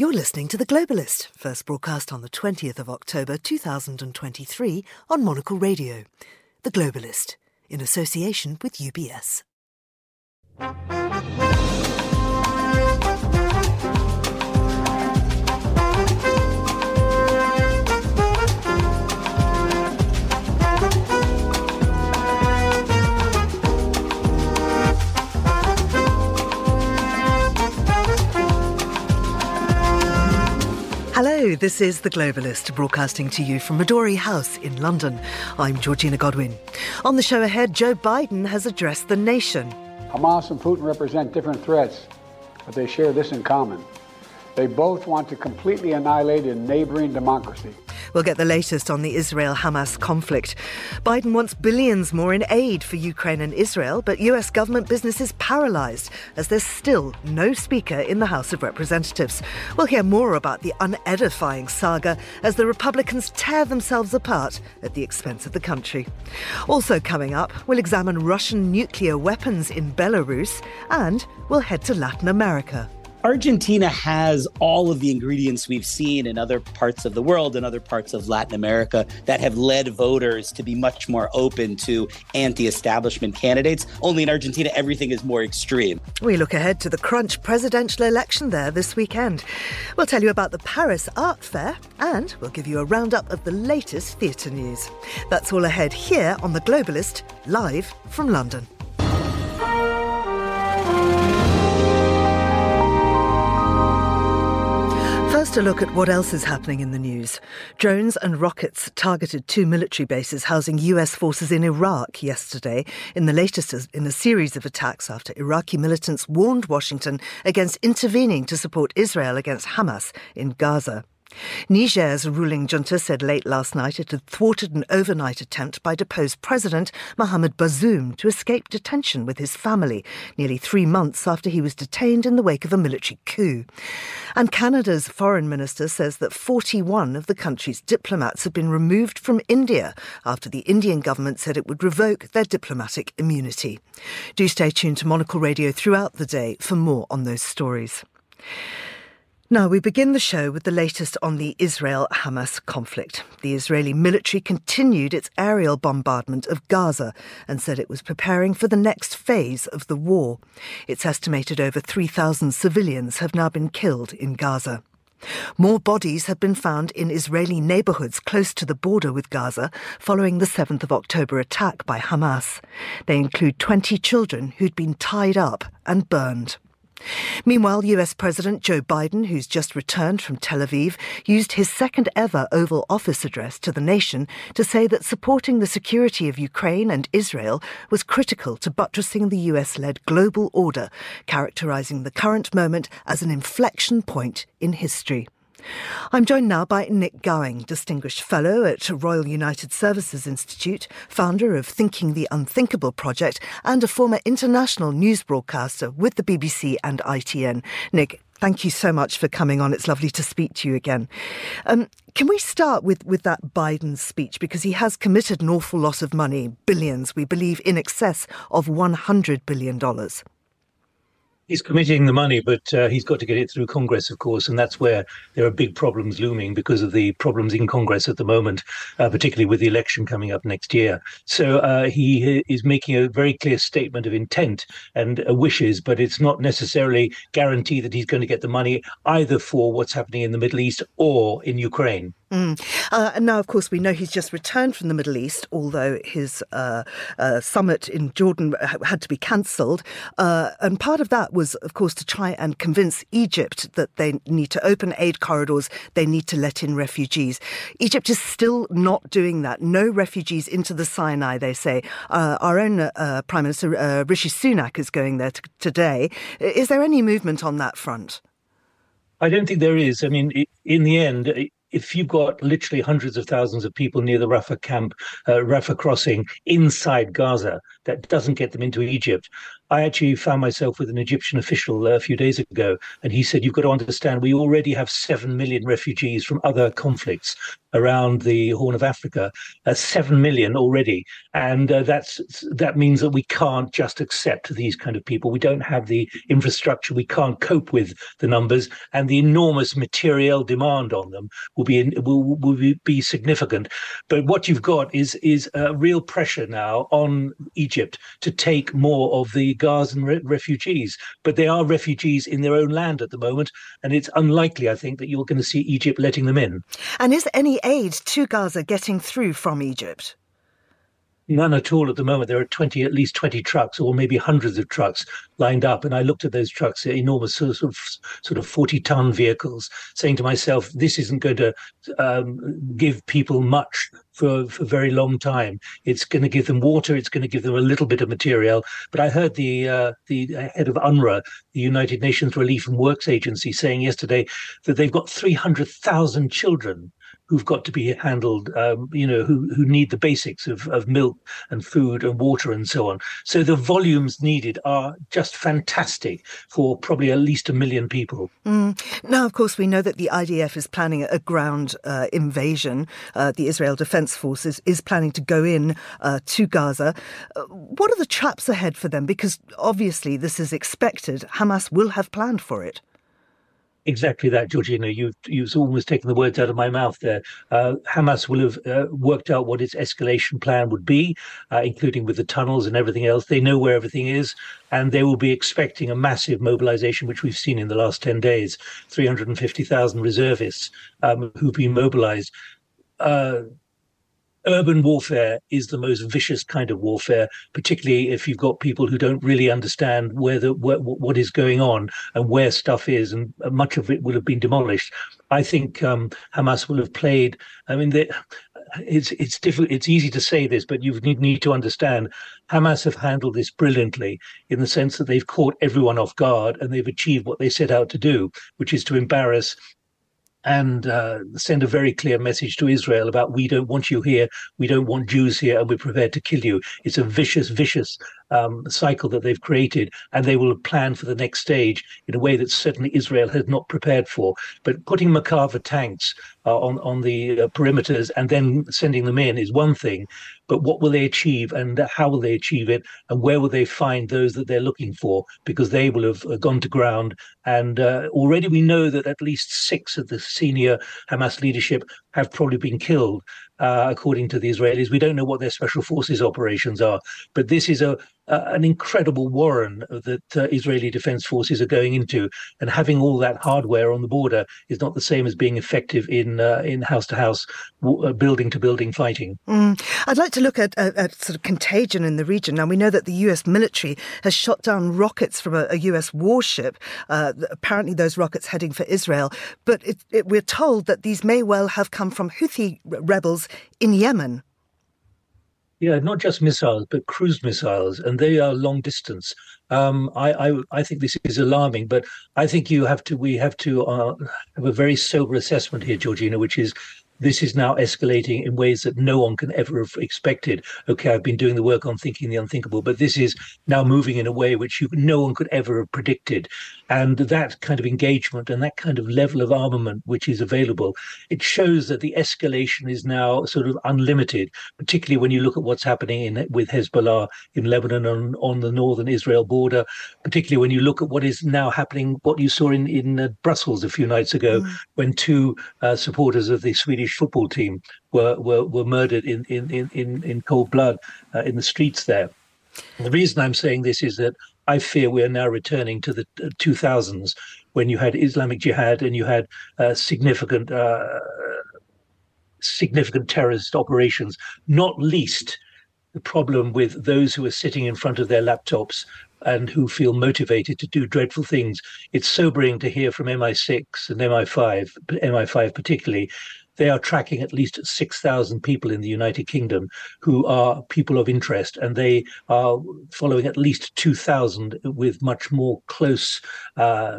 You're listening to The Globalist, first broadcast on the 20th of October 2023 on Monocle Radio. The Globalist, in association with UBS. Hello, this is The Globalist, broadcasting to you from Midori House in London. I'm Georgina Godwin. On the show ahead, Joe Biden has addressed the nation. Hamas and Putin represent different threats, but they share this in common. They both want to completely annihilate a neighboring democracy. We'll get the latest on the Israel Hamas conflict. Biden wants billions more in aid for Ukraine and Israel, but US government business is paralyzed as there's still no speaker in the House of Representatives. We'll hear more about the unedifying saga as the Republicans tear themselves apart at the expense of the country. Also coming up, we'll examine Russian nuclear weapons in Belarus and we'll head to Latin America. Argentina has all of the ingredients we've seen in other parts of the world and other parts of Latin America that have led voters to be much more open to anti establishment candidates. Only in Argentina, everything is more extreme. We look ahead to the crunch presidential election there this weekend. We'll tell you about the Paris Art Fair and we'll give you a roundup of the latest theatre news. That's all ahead here on The Globalist, live from London. First, a look at what else is happening in the news. Drones and rockets targeted two military bases housing US forces in Iraq yesterday, in the latest in a series of attacks after Iraqi militants warned Washington against intervening to support Israel against Hamas in Gaza. Niger's ruling junta said late last night it had thwarted an overnight attempt by deposed President Mohamed Bazoum to escape detention with his family, nearly three months after he was detained in the wake of a military coup. And Canada's foreign minister says that 41 of the country's diplomats have been removed from India after the Indian government said it would revoke their diplomatic immunity. Do stay tuned to Monocle Radio throughout the day for more on those stories. Now, we begin the show with the latest on the Israel Hamas conflict. The Israeli military continued its aerial bombardment of Gaza and said it was preparing for the next phase of the war. It's estimated over 3,000 civilians have now been killed in Gaza. More bodies have been found in Israeli neighborhoods close to the border with Gaza following the 7th of October attack by Hamas. They include 20 children who'd been tied up and burned. Meanwhile, US President Joe Biden, who's just returned from Tel Aviv, used his second ever Oval Office address to the nation to say that supporting the security of Ukraine and Israel was critical to buttressing the US led global order, characterizing the current moment as an inflection point in history. I'm joined now by Nick Gowing, Distinguished Fellow at Royal United Services Institute, founder of Thinking the Unthinkable Project, and a former international news broadcaster with the BBC and ITN. Nick, Thank you so much for coming on. It's lovely to speak to you again. Um, can we start with, with that Biden speech? Because he has committed an awful lot of money, billions, we believe in excess of $100 billion he's committing the money, but uh, he's got to get it through Congress, of course, and that's where there are big problems looming because of the problems in Congress at the moment, uh, particularly with the election coming up next year. So uh, he is making a very clear statement of intent and uh, wishes, but it's not necessarily guaranteed that he's going to get the money either for what's happening in the Middle East or in Ukraine. Mm. Uh, and now, of course, we know he's just returned from the Middle East, although his uh, uh, summit in Jordan had to be cancelled. Uh, and part of that was, of course, to try and convince Egypt that they need to open aid corridors, they need to let in refugees. Egypt is still not doing that. No refugees into the Sinai, they say. Uh, our own uh, Prime Minister Rishi Sunak is going there t- today. Is there any movement on that front? I don't think there is. I mean, in the end, if you've got literally hundreds of thousands of people near the Rafah camp, uh, Rafah crossing inside Gaza, that doesn't get them into Egypt. I actually found myself with an Egyptian official a few days ago, and he said, You've got to understand, we already have 7 million refugees from other conflicts around the Horn of Africa, uh, 7 million already. And uh, that's that means that we can't just accept these kind of people. We don't have the infrastructure, we can't cope with the numbers, and the enormous material demand on them will be will, will be significant. But what you've got is is a real pressure now on Egypt to take more of the Gazan re- refugees, but they are refugees in their own land at the moment, and it's unlikely, I think, that you're going to see Egypt letting them in. And is any aid to Gaza getting through from Egypt? None at all at the moment. There are 20, at least 20 trucks, or maybe hundreds of trucks lined up. And I looked at those trucks, enormous sort of, sort of 40 ton vehicles, saying to myself, this isn't going to um, give people much for, for a very long time. It's going to give them water. It's going to give them a little bit of material. But I heard the uh, the head of UNRWA, the United Nations Relief and Works Agency, saying yesterday that they've got 300,000 children who've got to be handled, um, you know, who, who need the basics of, of milk and food and water and so on. So the volumes needed are just fantastic for probably at least a million people. Mm. Now, of course, we know that the IDF is planning a ground uh, invasion. Uh, the Israel Defense Forces is planning to go in uh, to Gaza. Uh, what are the traps ahead for them? Because obviously, this is expected. Hamas will have planned for it exactly that, Georgina. You've you've almost taken the words out of my mouth there. Uh, Hamas will have uh, worked out what its escalation plan would be, uh, including with the tunnels and everything else. They know where everything is, and they will be expecting a massive mobilization, which we've seen in the last ten days. Three hundred and fifty thousand reservists um, who've been mobilized. Urban warfare is the most vicious kind of warfare, particularly if you've got people who don't really understand where the where, what is going on and where stuff is, and much of it will have been demolished. I think um, Hamas will have played. I mean, they, it's it's difficult. It's easy to say this, but you need need to understand. Hamas have handled this brilliantly in the sense that they've caught everyone off guard and they've achieved what they set out to do, which is to embarrass and uh, send a very clear message to Israel about we don't want you here, we don't want Jews here, and we're prepared to kill you. It's a vicious, vicious um, cycle that they've created, and they will plan for the next stage in a way that certainly Israel has not prepared for. But putting Merkava tanks uh, on on the uh, perimeters and then sending them in is one thing, but what will they achieve and how will they achieve it, and where will they find those that they're looking for? Because they will have uh, gone to ground, and uh, already we know that at least six of the senior Hamas leadership have probably been killed uh, according to the Israelis. We don't know what their special forces operations are, but this is a, a an incredible warren that uh, Israeli defense forces are going into, and having all that hardware on the border is not the same as being effective in uh, in house to house, building to building fighting. Mm. I'd like to look at, at, at, sort of contagion in the region. Now we know that the U.S. military has shot down rockets from a, a U.S. warship. Uh, apparently, those rockets heading for Israel, but it, it, we're told that these may well have come from Houthi rebels in Yemen. Yeah, not just missiles, but cruise missiles, and they are long distance. Um, I, I, I think this is alarming, but I think you have to we have to uh, have a very sober assessment here, Georgina, which is this is now escalating in ways that no one can ever have expected. Okay, I've been doing the work on thinking the unthinkable, but this is now moving in a way which you, no one could ever have predicted. And that kind of engagement and that kind of level of armament which is available, it shows that the escalation is now sort of unlimited, particularly when you look at what's happening in, with Hezbollah in Lebanon on, on the northern Israel border, particularly when you look at what is now happening, what you saw in, in uh, Brussels a few nights ago mm. when two uh, supporters of the Swedish football team were were, were murdered in in in in cold blood uh, in the streets there. The reason I'm saying this is that I fear we are now returning to the 2000s uh, when you had Islamic Jihad and you had uh, significant uh, significant terrorist operations, not least the problem with those who are sitting in front of their laptops and who feel motivated to do dreadful things. It's sobering to hear from MI6 and MI5, MI5 particularly, they are tracking at least 6,000 people in the United Kingdom who are people of interest, and they are following at least 2,000 with much more close uh,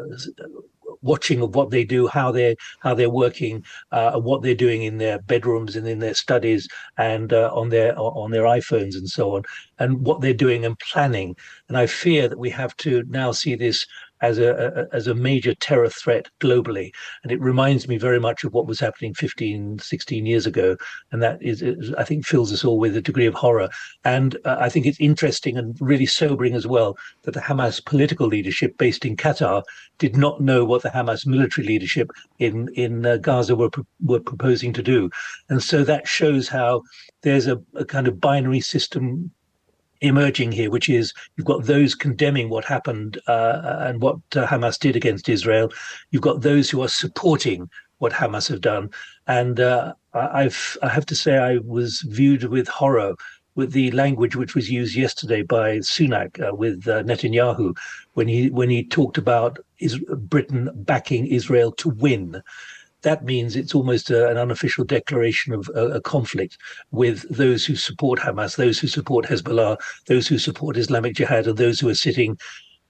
watching of what they do, how they how they're working, uh, what they're doing in their bedrooms and in their studies and uh, on their on their iPhones and so on, and what they're doing and planning. And I fear that we have to now see this as a, a, as a major terror threat globally. And it reminds me very much of what was happening 15 16 years ago. And that is, is i think fills us all with a degree of horror. And uh, i think it's interesting and really sobering as well that the hamas political leadership based in qatar did not know what the hamas military leadership in in uh, gaza were were proposing to do. And so that shows how there's a, a kind of binary system emerging here, which is you've got those condemning what happened uh, and what uh, Hamas did against Israel. You've got those who are supporting what Hamas have done, and uh, I've I have to say I was viewed with horror with the language which was used yesterday by Sunak uh, with uh, Netanyahu when he when he talked about is Britain backing Israel to win that means it's almost a, an unofficial declaration of a, a, conflict with those who support Hamas, those who support Hezbollah, those who support Islamic Jihad, and those who are sitting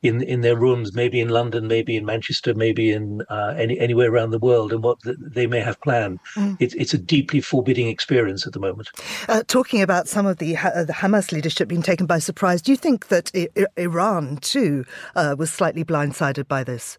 in in their rooms, maybe in London, maybe in Manchester, maybe in uh, any anywhere around the world, and what they may have planned. Mm. It's it's a deeply forbidding experience at the moment. Uh, talking about some of the uh, the Hamas leadership being taken by surprise, do you think that I- Iran too uh, was slightly blindsided by this?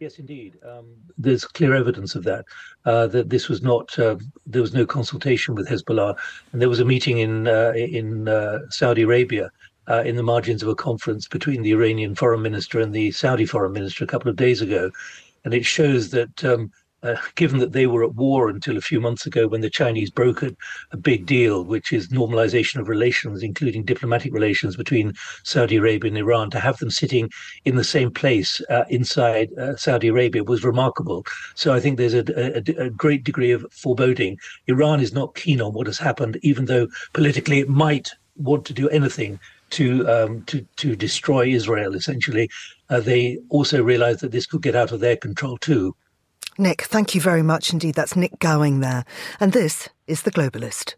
Yes, indeed. Um, there's clear evidence of that. Uh, that this was not uh, there was no consultation with Hezbollah, and there was a meeting in uh, in uh, Saudi Arabia uh, in the margins of a conference between the Iranian foreign minister and the Saudi foreign minister a couple of days ago, and it shows that um, uh, given that they were at war until a few months ago when the Chinese brokered a big deal, which is normalization of relations, including diplomatic relations between Saudi Arabia and Iran, to have them sitting in the same place uh, inside uh, Saudi Arabia was remarkable. So I think there's a, a, a, great degree of foreboding. Iran is not keen on what has happened, even though politically it might want to do anything to um, to to destroy Israel. Essentially, uh, they also realize that this could get out of their control too. Nick, thank you very much indeed. That's Nick Gowing there. And this is The Globalist.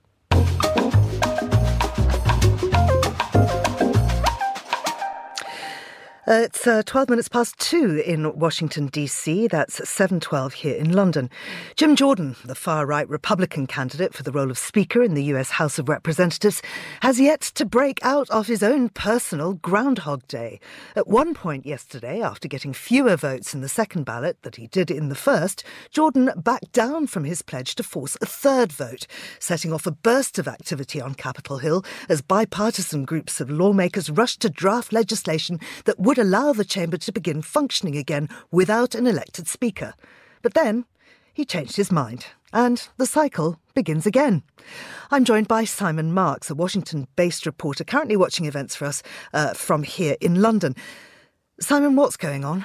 Uh, it's uh, 12 minutes past two in Washington, D.C. That's 7.12 here in London. Jim Jordan, the far-right Republican candidate for the role of Speaker in the U.S. House of Representatives, has yet to break out of his own personal Groundhog Day. At one point yesterday, after getting fewer votes in the second ballot than he did in the first, Jordan backed down from his pledge to force a third vote, setting off a burst of activity on Capitol Hill as bipartisan groups of lawmakers rushed to draft legislation that would would allow the chamber to begin functioning again without an elected speaker. But then he changed his mind, and the cycle begins again. I'm joined by Simon Marks, a Washington based reporter currently watching events for us uh, from here in London. Simon, what's going on?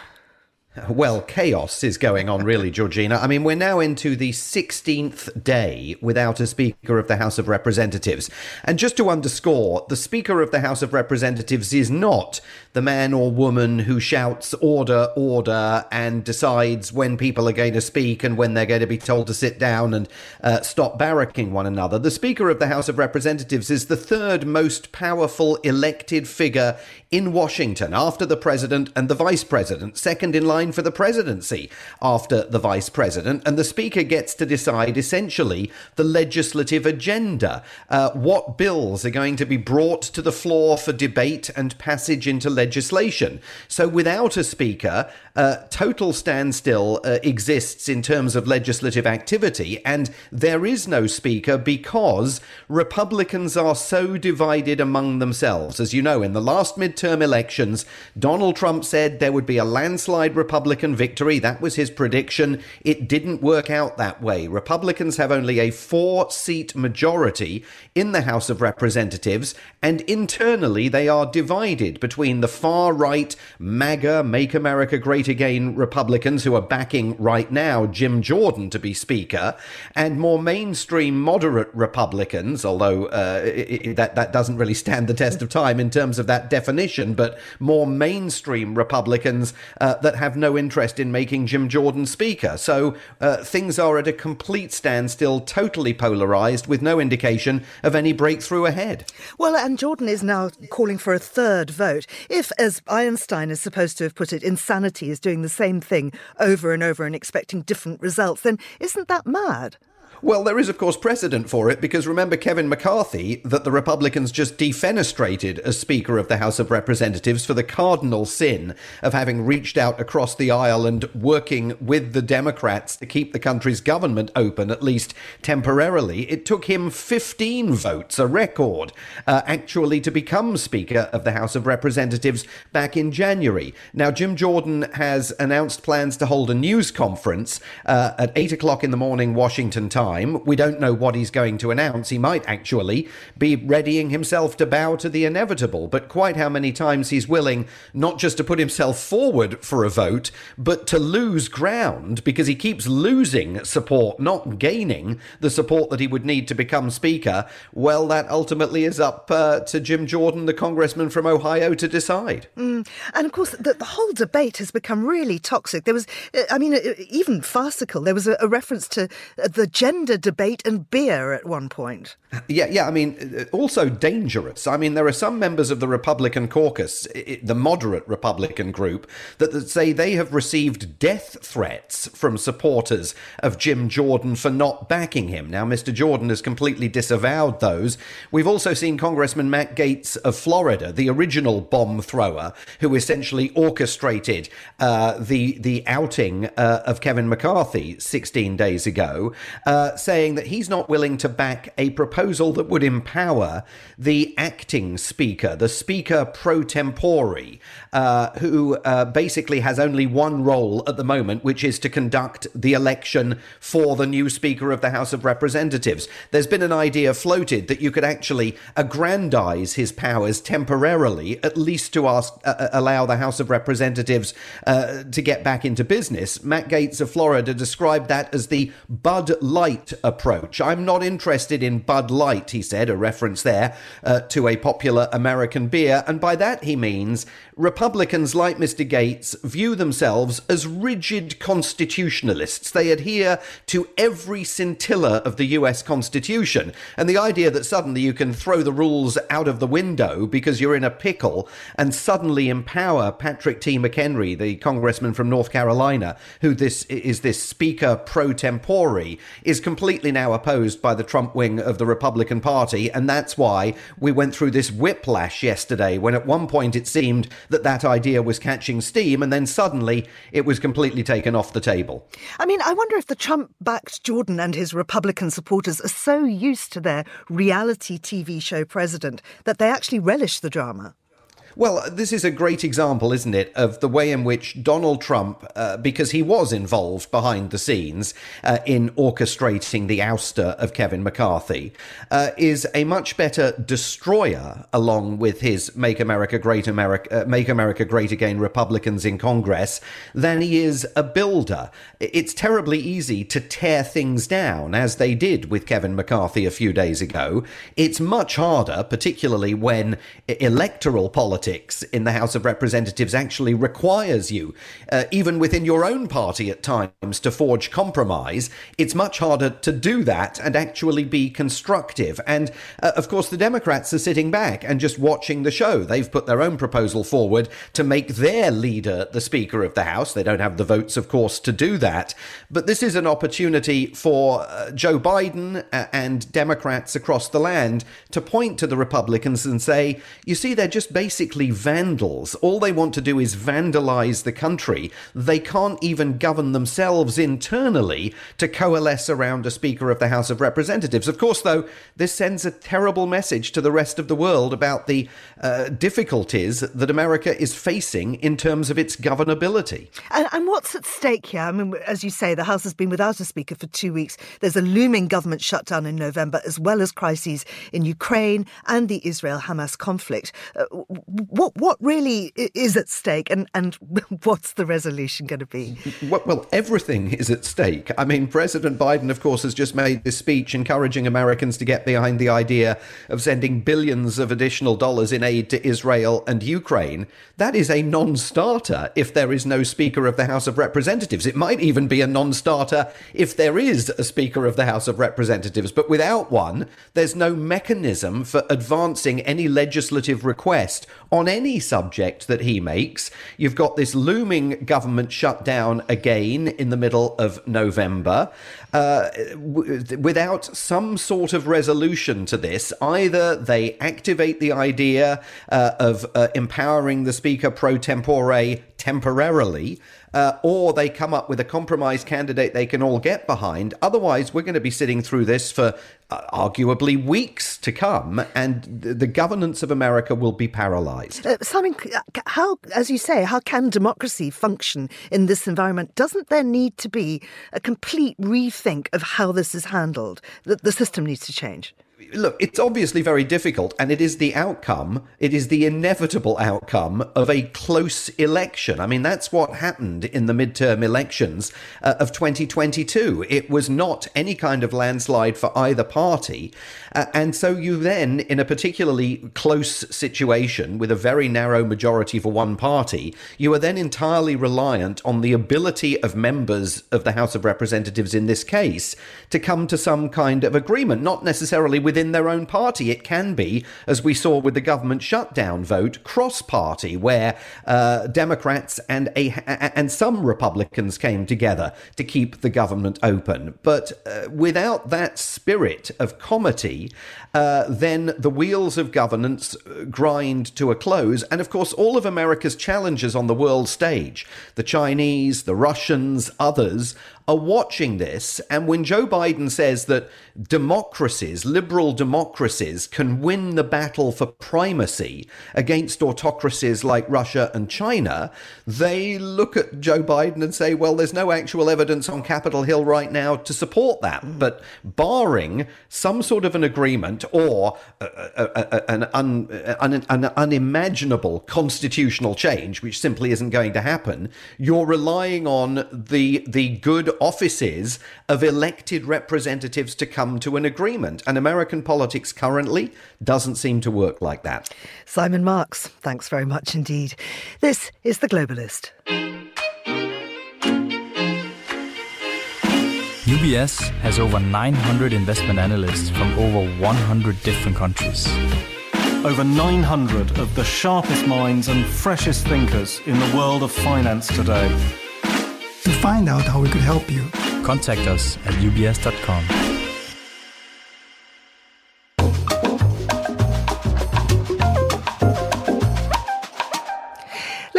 Well, chaos is going on, really, Georgina. I mean, we're now into the 16th day without a Speaker of the House of Representatives. And just to underscore, the Speaker of the House of Representatives is not the man or woman who shouts order, order, and decides when people are going to speak and when they're going to be told to sit down and uh, stop barracking one another. The Speaker of the House of Representatives is the third most powerful elected figure in Washington after the President and the Vice President, second in line for the presidency after the vice president, and the speaker gets to decide essentially the legislative agenda. Uh, what bills are going to be brought to the floor for debate and passage into legislation? So, without a speaker, uh, total standstill uh, exists in terms of legislative activity, and there is no speaker because Republicans are so divided among themselves. As you know, in the last midterm elections, Donald Trump said there would be a landslide Republican victory. That was his prediction. It didn't work out that way. Republicans have only a four seat majority in the House of Representatives, and internally they are divided between the far right MAGA, Make America Great Again Republicans who are backing right now Jim Jordan to be Speaker, and more mainstream moderate Republicans, although uh, it, it, that, that doesn't really stand the test of time in terms of that definition, but more mainstream Republicans uh, that have no interest in making Jim Jordan Speaker. So uh, things are at a complete standstill, totally polarised, with no indication of any breakthrough ahead. Well, and Jordan is now calling for a third vote. If, as Einstein is supposed to have put it, insanity is doing the same thing over and over and expecting different results, then isn't that mad? Well, there is, of course, precedent for it because remember Kevin McCarthy, that the Republicans just defenestrated as Speaker of the House of Representatives for the cardinal sin of having reached out across the aisle and working with the Democrats to keep the country's government open, at least temporarily. It took him 15 votes, a record, uh, actually to become Speaker of the House of Representatives back in January. Now, Jim Jordan has announced plans to hold a news conference uh, at 8 o'clock in the morning, Washington time time. We don't know what he's going to announce. He might actually be readying himself to bow to the inevitable, but quite how many times he's willing not just to put himself forward for a vote, but to lose ground because he keeps losing support, not gaining the support that he would need to become Speaker. Well, that ultimately is up uh, to Jim Jordan, the congressman from Ohio, to decide. Mm. And of course, the, the, whole debate has become really toxic. There was, uh, I mean, uh, even farcical. There was a, a reference to uh, the gender gender debate and beer at one point. Yeah, yeah. I mean, also dangerous. I mean, there are some members of the Republican caucus, the moderate Republican group, that say they have received death threats from supporters of Jim Jordan for not backing him. Now, Mr. Jordan has completely disavowed those. We've also seen Congressman Matt Gaetz of Florida, the original bomb thrower, who essentially orchestrated uh, the the outing uh, of Kevin McCarthy 16 days ago. Uh, uh, saying that he's not willing to back a proposal that would empower the acting speaker, the speaker pro tempore, uh, who uh, basically has only one role at the moment, which is to conduct the election for the new Speaker of the House of Representatives. There's been an idea floated that you could actually aggrandize his powers temporarily, at least to ask, uh, uh, allow the House of Representatives to get back into business. Matt Gaetz of Florida described that as the Bud Light Light approach. I'm not interested in Bud Light, he said, a reference there uh, to a popular American beer. And by that he means Republicans like Mr. Gaetz view themselves as rigid constitutionalists. They adhere to every scintilla of the US Constitution. And the idea that suddenly you can throw the rules out of the window because you're in a pickle and suddenly empower Patrick T. McHenry, the congressman from North Carolina, who this is this speaker pro tempore, is completely now opposed by the Trump wing of the Republican Party, and that's why we went through this whiplash yesterday when at one point it seemed that that idea was catching steam, and then suddenly it was completely taken off the table. I mean, I wonder if the Trump backed Jordan and his Republican supporters are so used to their reality TV show president that they actually relish the drama. Well, this is a great example, isn't it, of the way in which Donald Trump, uh, because he was involved behind the scenes uh, in orchestrating the ouster of Kevin McCarthy, uh, is a much better destroyer, along with his "Make America Great America, uh, Make America Great Again" Republicans in Congress, than he is a builder. It's terribly easy to tear things down, as they did with Kevin McCarthy a few days ago. It's much harder, particularly when electoral politics politics in the House of Representatives actually requires you, uh, even within your own party at times, to forge compromise. It's much harder to do that and actually be constructive. And uh, of course, the Democrats are sitting back and just watching the show. They've put their own proposal forward to make their leader the Speaker of the House. They don't have the votes, of course, to do that. But this is an opportunity for uh, Joe Biden uh, and Democrats across the land to point to the Republicans and say, you see, they're just basically basically vandals. All they want to do is vandalize the country. They can't even govern themselves internally to coalesce around a Speaker of the House of Representatives. Of course, though, this sends a terrible message to the rest of the world about the uh, difficulties that America is facing in terms of its governability. And, and what's at stake here? I mean, as you say, the House has been without a Speaker for two weeks. There's a looming government shutdown in November, as well as crises in Ukraine and the Israel Hamas conflict. Uh, what what really is at stake, and and what's the resolution going to be? Well, everything is at stake. I mean, President Biden, of course, has just made this speech encouraging Americans to get behind the idea of sending billions of additional dollars in aid to Israel and Ukraine. That is a non-starter if there is no Speaker of the House of Representatives. It might even be a non-starter if there is a Speaker of the House of Representatives, but without one, there's no mechanism for advancing any legislative request on any subject that he makes. You've got this looming government shutdown again in the middle of November. Uh, w- without some sort of resolution to this, either they activate the idea uh, of uh, empowering the Speaker pro tempore temporarily uh, or they come up with a compromise candidate they can all get behind. Otherwise, we're going to be sitting through this for uh, arguably weeks to come, and the governance of America will be paralyzed. Uh, Simon, how, as you say, how can democracy function in this environment? Doesn't there need to be a complete rethink of how this is handled? The, the system needs to change look, it's obviously very difficult, and it is the outcome, it is the inevitable outcome of a close election. I mean, that's what happened in the midterm elections uh, of 2022. It was not any kind of landslide for either party. Uh, and so you then, in a particularly close situation with a very narrow majority for one party, you are then entirely reliant on the ability of members of the House of Representatives in this case to come to some kind of agreement, not necessarily within their own party. It can be, as we saw with the government shutdown vote, cross party, where uh, Democrats and, a, and some Republicans came together to keep the government open. But uh, without that spirit of comity, uh, then the wheels of governance uh, grind to a close. And of course, all of America's challenges on the world stage, the Chinese, the Russians, others, are watching this. And when Joe Biden says that democracies, liberal democracies, can win the battle for primacy against autocracies like Russia and China, they look at Joe Biden and say, well, there's no actual evidence on Capitol Hill right now to support that. Mm. But barring some sort of an agreement or a, a, a, an, un, an, an unimaginable constitutional change, which simply isn't going to happen, you're relying on the, the good offices of elected representatives to come to an agreement. And American politics currently doesn't seem to work like that. Simon Marks, thanks very much indeed. This is The Globalist. UBS has over 900 investment analysts from over 100 different countries. Over 900 of the sharpest minds and freshest thinkers in the world of finance today to find out how we could help you. Contact us at ubs.com.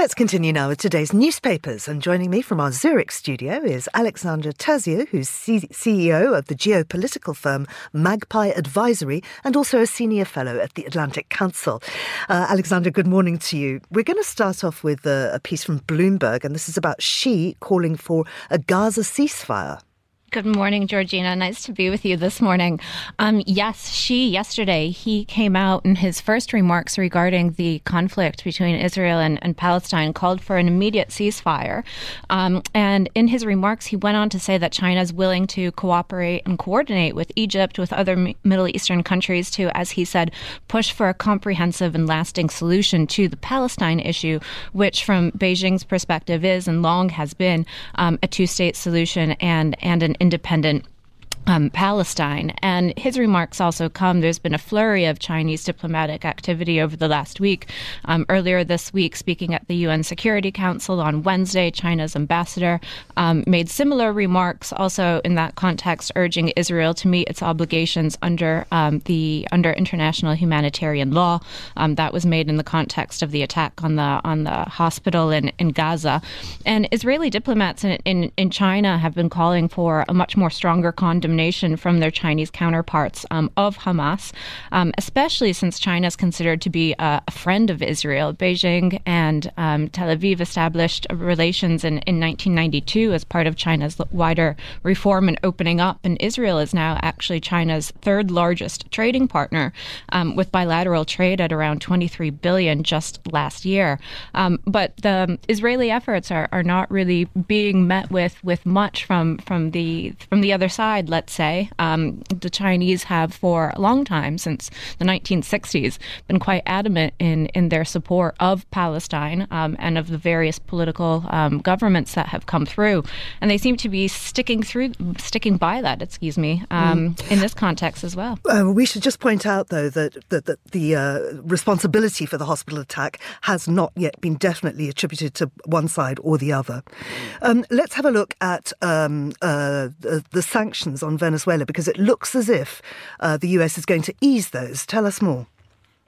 Let's continue now with today's newspapers. And joining me from our Zurich studio is Alexandra Tazio, who's C- CEO of the geopolitical firm Magpie Advisory and also a senior fellow at the Atlantic Council. Uh, Alexandra, good morning to you. We're going to start off with a, a piece from Bloomberg, and this is about Xi calling for a Gaza ceasefire. Good morning, Georgina. Nice to be with you this morning. Um, yes, Xi yesterday he came out in his first remarks regarding the conflict between Israel and, and Palestine called for an immediate ceasefire. Um, and in his remarks, he went on to say that China is willing to cooperate and coordinate with Egypt, with other M- Middle Eastern countries to, as he said, push for a comprehensive and lasting solution to the Palestine issue, which, from Beijing's perspective, is and long has been um, a two-state solution and and an independent um, Palestine. And his remarks also come. There's been a flurry of Chinese diplomatic activity over the last week. Um, earlier this week, speaking at the UN Security Council on Wednesday, China's ambassador um, made similar remarks, also in that context, urging Israel to meet its obligations under um, the under international humanitarian law. Um, that was made in the context of the attack on the on the hospital in, in Gaza. And Israeli diplomats in, in, in China have been calling for a much more stronger condemnation condemnation from their Chinese counterparts um, of Hamas, um, especially since China is considered to be a, a friend of Israel. Beijing and um, Tel Aviv established relations in, in 1992 as part of China's wider reform and opening up, and Israel is now actually China's third largest trading partner, um, with bilateral trade at around 23 billion just last year. Um, but the Israeli efforts are, are not really being met with with much from from the from the other side. Let's say um, the Chinese have for a long time since the 1960s been quite adamant in in their support of Palestine um, and of the various political um, governments that have come through, and they seem to be sticking through sticking by that. Excuse me um, mm. in this context as well. Uh, we should just point out though that that, that the uh, responsibility for the hospital attack has not yet been definitely attributed to one side or the other. Um, let's have a look at um, uh, the, the, sanctions on Venezuela because it looks as if uh, the US is going to ease those. Tell us more.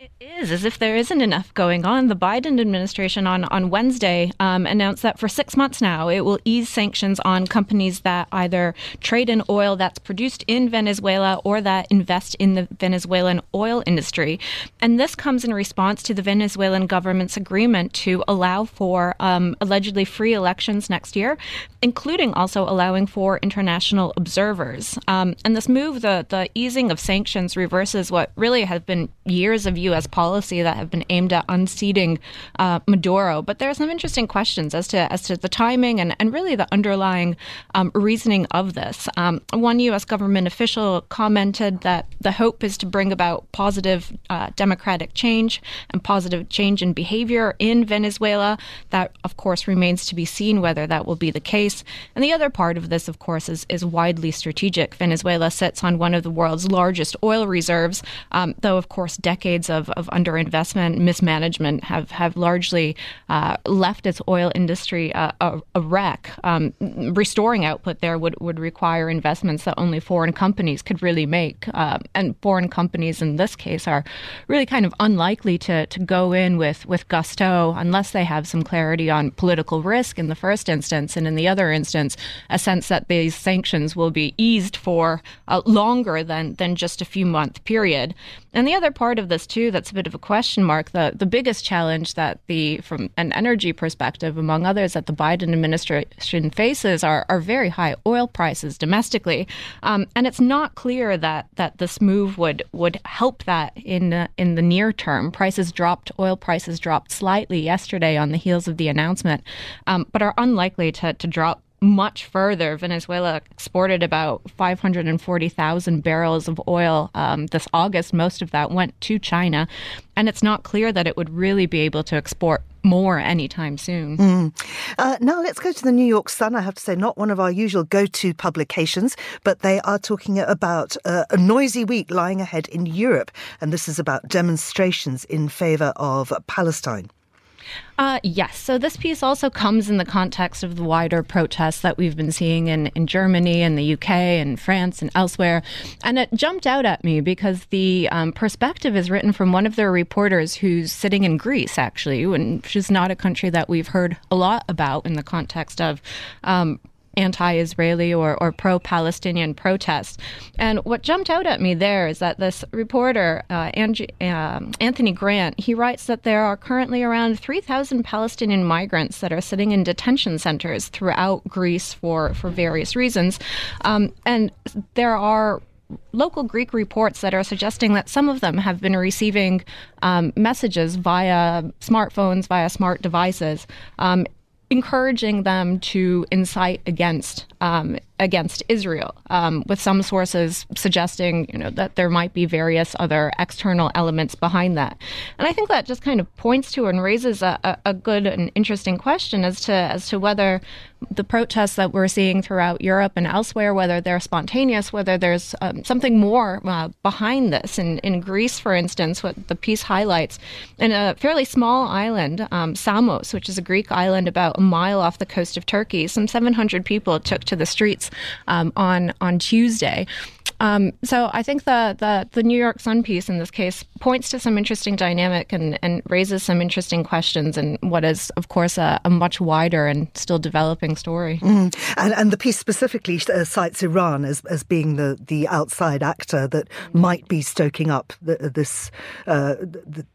It is as if there isn't enough going on. The Biden administration on, on Wednesday um, announced that for six months now, it will ease sanctions on companies that either trade in oil that's produced in Venezuela or that invest in the Venezuelan oil industry. And this comes in response to the Venezuelan government's agreement to allow for um, allegedly free elections next year, including also allowing for international observers. Um, and this move, the, the easing of sanctions, reverses what really has been years of U.S. U.S. policy that have been aimed at unseating uh, Maduro. But there are some interesting questions as to as to the timing and, and really the underlying um, reasoning of this. Um, one U.S. government official commented that the hope is to bring about positive uh, democratic change and positive change in behavior in Venezuela. That, of course, remains to be seen whether that will be the case. And the other part of this, of course, is, is widely strategic. Venezuela sits on one of the world's largest oil reserves, um, though, of course, decades of, of underinvestment, mismanagement have, have largely uh, left its oil industry uh, a, a, wreck. Um, restoring output there would, would require investments that only foreign companies could really make. Uh, and foreign companies in this case are really kind of unlikely to, to go in with, with gusto unless they have some clarity on political risk in the first instance, and in the other instance, a sense that these sanctions will be eased for uh, longer than, than just a few month period. And the other part of this, too, that's a bit of a question mark. The the biggest challenge that the from an energy perspective, among others, that the Biden administration faces are, are very high oil prices domestically, um, and it's not clear that that this move would would help that in uh, in the near term. Prices dropped, oil prices dropped slightly yesterday on the heels of the announcement, um, but are unlikely to to drop much further. Venezuela exported about 540,000 barrels of oil um, this August. Most of that went to China. And it's not clear that it would really be able to export more anytime soon. Mm. Uh, now let's go to the New York Sun. I have to say, not one of our usual go to publications, but they are talking about uh, a noisy week lying ahead in Europe. And this is about demonstrations in favour of Palestine. Uh, yes. So this piece also comes in the context of the wider protests that we've been seeing in, in Germany and the UK and France and elsewhere. And it jumped out at me because the um, perspective is written from one of their reporters who's sitting in Greece, actually, which is not a country that we've heard a lot about in the context of um, anti-Israeli or, or pro-Palestinian protests. And what jumped out at me there is that this reporter, uh, uh, Anthony Grant, he writes that there are currently around 3,000 Palestinian migrants that are sitting in detention centers throughout Greece for, for various reasons. Um, and there are local Greek reports that are suggesting that some of them have been receiving um, messages via smartphones, via smart devices, um, encouraging them to incite against um, against Israel, um, with some sources suggesting, you know, that there might be various other external elements behind that. And I think that just kind of points to and raises a, a, good and interesting question as to as to whether the protests that we're seeing throughout Europe and elsewhere, whether they're spontaneous, whether there's um, something more uh, behind this. In, in Greece, for instance, what the piece highlights, in a fairly small island, um, Samos, which is a Greek island about a mile off the coast of Turkey, some 700 people took to the streets um, on on Tuesday. Um, so I think the, the, the New York Sun piece in this case points to some interesting dynamic and, and raises some interesting questions in what is, of course, a, a much wider and still developing story. Mm. And, and the piece specifically uh, cites Iran as, as being the, the outside actor that might be stoking up the, this uh, the,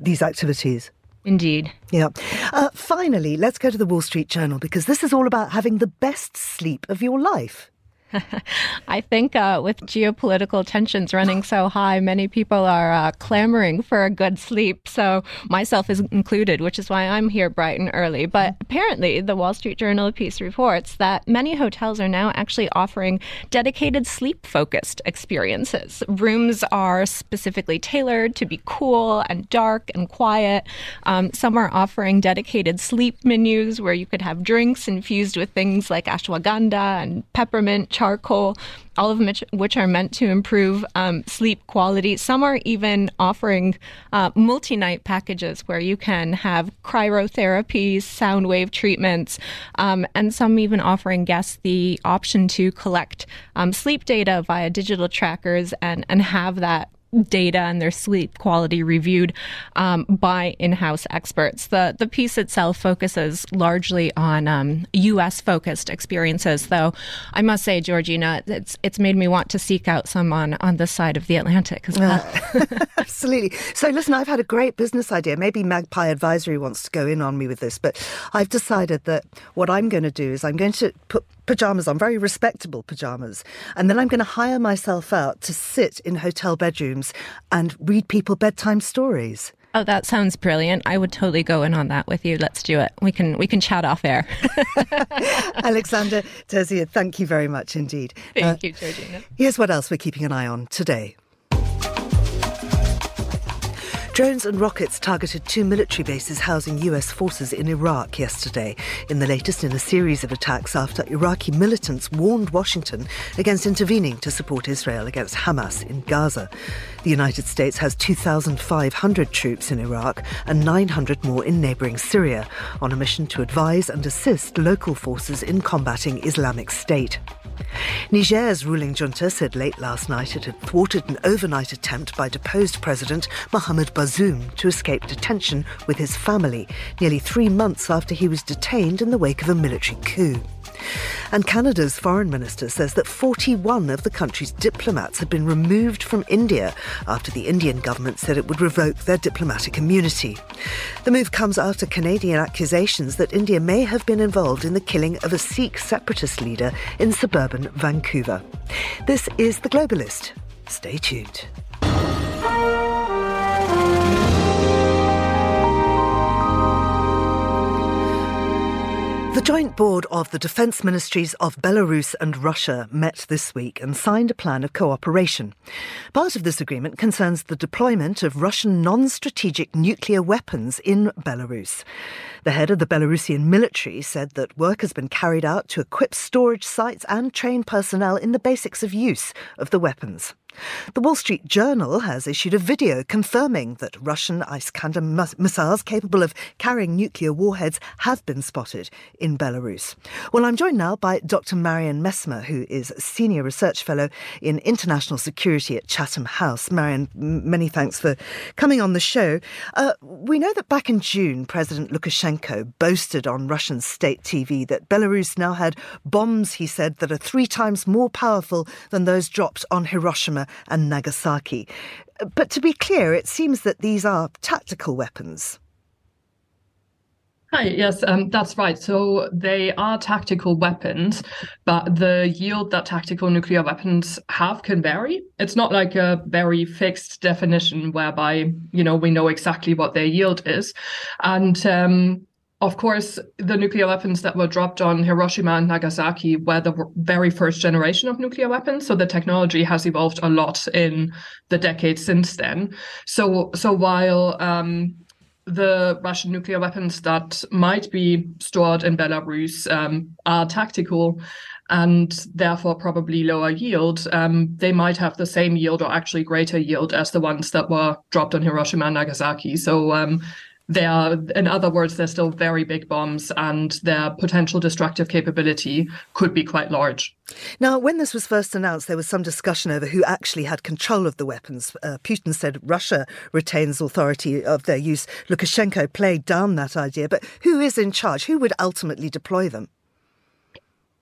these activities. Indeed. Yeah. Uh, finally, let's go to the Wall Street Journal because this is all about having the best sleep of your life. I think uh, with geopolitical tensions running so high, many people are uh, clamoring for a good sleep. So myself is included, which is why I'm here bright and early. But apparently, the Wall Street Journal piece reports that many hotels are now actually offering dedicated sleep-focused experiences. Rooms are specifically tailored to be cool and dark and quiet. Um, some are offering dedicated sleep menus where you could have drinks infused with things like ashwagandha and peppermint charcoal, all of which, are meant to improve um, sleep quality. Some are even offering uh, multi night packages where you can have cryotherapy, sound wave treatments, um, and some even offering guests the option to collect um, sleep data via digital trackers and, and have that data and their sleep quality reviewed um, by in-house experts. The the piece itself focuses largely on um, U.S. focused experiences, though I must say, Georgina, it's it's made me want to seek out some on on this side of the Atlantic as well. Uh, absolutely. So listen, I've had a great business idea. Maybe Magpie Advisory wants to go in on me with this, but I've decided that what I'm going to do is I'm going to put pajamas on, very respectable pajamas. And then I'm going to hire myself out to sit in hotel bedrooms and read people bedtime stories. Oh, that sounds brilliant. I would totally go in on that with you. Let's do it. We can we can chat off air. Alexandra Tessier, thank you very much indeed. Thank uh, you, Georgina. Here's what else we're keeping an eye on today. Drones and rockets targeted two military bases housing US forces in Iraq yesterday, in the latest in a series of attacks after Iraqi militants warned Washington against intervening to support Israel against Hamas in Gaza. The United States has 2,500 troops in Iraq and 900 more in neighbouring Syria on a mission to advise and assist local forces in combating Islamic State. Niger's ruling junta said late last night it had thwarted an overnight attempt by deposed President Mohamed Bazoum to escape detention with his family, nearly three months after he was detained in the wake of a military coup. And Canada's foreign minister says that 41 of the country's diplomats had been removed from India after the Indian government said it would revoke their diplomatic immunity. The move comes after Canadian accusations that India may have been involved in the killing of a Sikh separatist leader in suburban Vancouver. This is The Globalist. Stay tuned. Joint board of the defence ministries of Belarus and Russia met this week and signed a plan of cooperation. Part of this agreement concerns the deployment of Russian non strategic nuclear weapons in Belarus. The head of the Belarusian military said that work has been carried out to equip storage sites and train personnel in the basics of use of the weapons. The Wall Street Journal has issued a video confirming that Russian Iskander missiles capable of carrying nuclear warheads have been spotted in Belarus. Well, I'm joined now by Dr. Marion Messmer, who is Senior Research Fellow in International Security at Chatham House. Marion, many thanks for coming on the show. Uh, we know that back in June, President Lukashenko boasted on Russian state TV that Belarus now had bombs, he said, that are three times more powerful than those dropped on Hiroshima and Nagasaki. But to be clear, it seems that these are tactical weapons. Hi, yes, um, that's right. So they are tactical weapons, but the yield that tactical nuclear weapons have can vary. It's not like a very fixed definition whereby, you know, we know exactly what their yield is. And um, of course, the nuclear weapons that were dropped on Hiroshima and Nagasaki were the very first generation of nuclear weapons. So the technology has evolved a lot in the decades since then. So, so while um, the Russian nuclear weapons that might be stored in Belarus um, are tactical and therefore probably lower yield, um, they might have the same yield or actually greater yield as the ones that were dropped on Hiroshima and Nagasaki. So um, they are, in other words, they're still very big bombs, and their potential destructive capability could be quite large. Now, when this was first announced, there was some discussion over who actually had control of the weapons. Uh, Putin said Russia retains authority of their use. Lukashenko played down that idea, but who is in charge? Who would ultimately deploy them?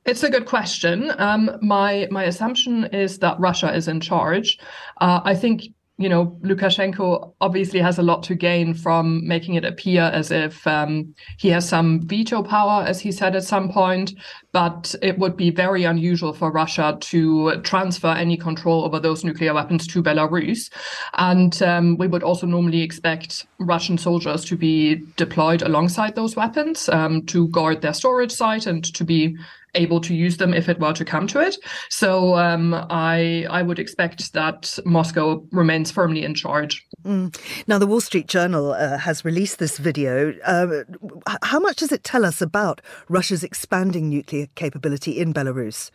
It's a good question. Um, my my assumption is that Russia is in charge. Uh, I think you know, Lukashenko obviously has a lot to gain from making it appear as if um, he has some veto power, as he said at some point. But it would be very unusual for Russia to transfer any control over those nuclear weapons to Belarus. And um, we would also normally expect Russian soldiers to be deployed alongside those weapons um, to guard their storage site and to be able to use them if it were to come to it. So um, I I would expect that Moscow remains firmly in charge. Mm. Now, the Wall Street Journal uh, has released this video. Uh, how much does it tell us about Russia's expanding nuclear capability in Belarus?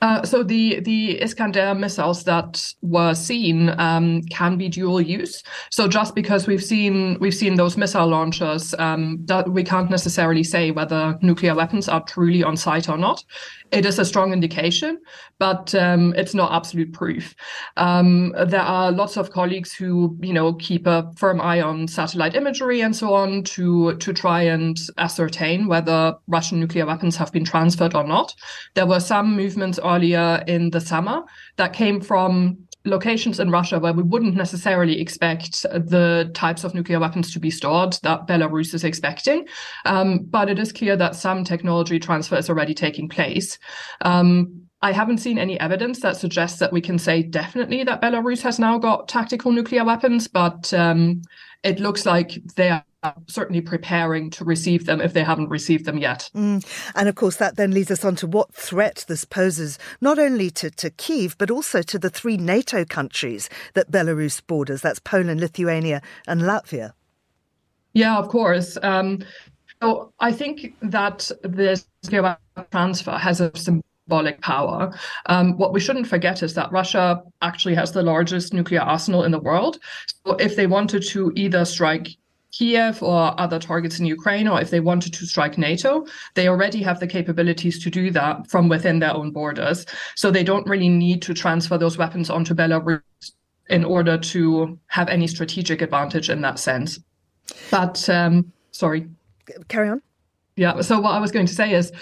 Uh, so the the Iskander missiles that were seen um, can be dual use. So just because we've seen we've seen those missile launchers, um, that we can't necessarily say whether nuclear weapons are truly on site or not it is a strong indication, but um, it's not absolute proof. Um, there are lots of colleagues who, you know, keep a firm eye on satellite imagery and so on to to try and ascertain whether Russian nuclear weapons have been transferred or not. There were some movements earlier in the summer that came from locations in Russia where we wouldn't necessarily expect the types of nuclear weapons to be stored that Belarus is expecting. Um, but it is clear that some technology transfer is already taking place. Um, I haven't seen any evidence that suggests that we can say definitely that Belarus has now got tactical nuclear weapons, but um, it looks like they are certainly preparing to receive them if they haven't received them yet. Mm. And of course, that then leads us on to what threat this poses, not only to, to Kiev, but also to the three NATO countries that Belarus borders that's Poland, Lithuania, and Latvia. Yeah, of course. Um, so I think that this transfer has a symbolic power. Um, what we shouldn't forget is that Russia actually has the largest nuclear arsenal in the world. So if they wanted to either strike Kiev or other targets in Ukraine, or if they wanted to strike NATO, they already have the capabilities to do that from within their own borders. So they don't really need to transfer those weapons onto Belarus in order to have any strategic advantage in that sense. But um, sorry. Carry on. Yeah. So what I was going to say is,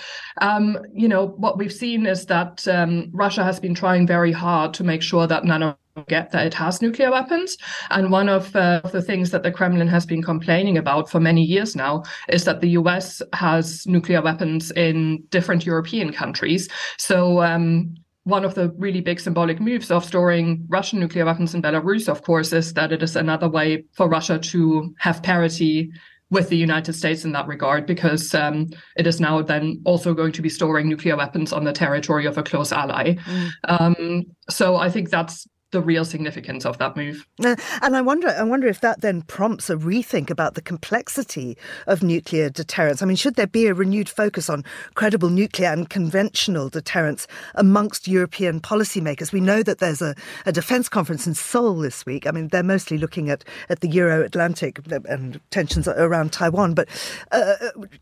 um, you know, what we've seen is that um, Russia has been trying very hard to make sure that none of get that it has nuclear weapons. And one of, uh, the things that the Kremlin has been complaining about for many years now is that the US has nuclear weapons in different European countries. So, um, one of the really big symbolic moves of storing Russian nuclear weapons in Belarus, of course, is that it is another way for Russia to have parity with the United States in that regard, because um, it is now then also going to be storing nuclear weapons on the territory of a close ally. Mm. Um, so I think that's the real significance of that move. Uh, and I wonder, I wonder if that then prompts a rethink about the complexity of nuclear deterrence. I mean, should there be a renewed focus on credible nuclear and conventional deterrence amongst European policymakers? We know that there's a, a defence conference in Seoul this week. I mean, they're mostly looking at, at the Euro-Atlantic and tensions around Taiwan. But uh,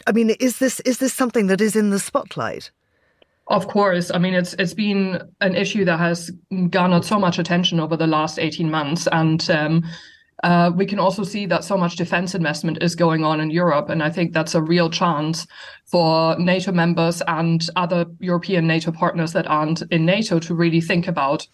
I mean, is this is this something that is in the spotlight? Of course, I mean it's it's been an issue that has garnered so much attention over the last eighteen months, and um, uh, we can also see that so much defense investment is going on in Europe, and I think that's a real chance for NATO members and other European NATO partners that aren't in NATO to really think about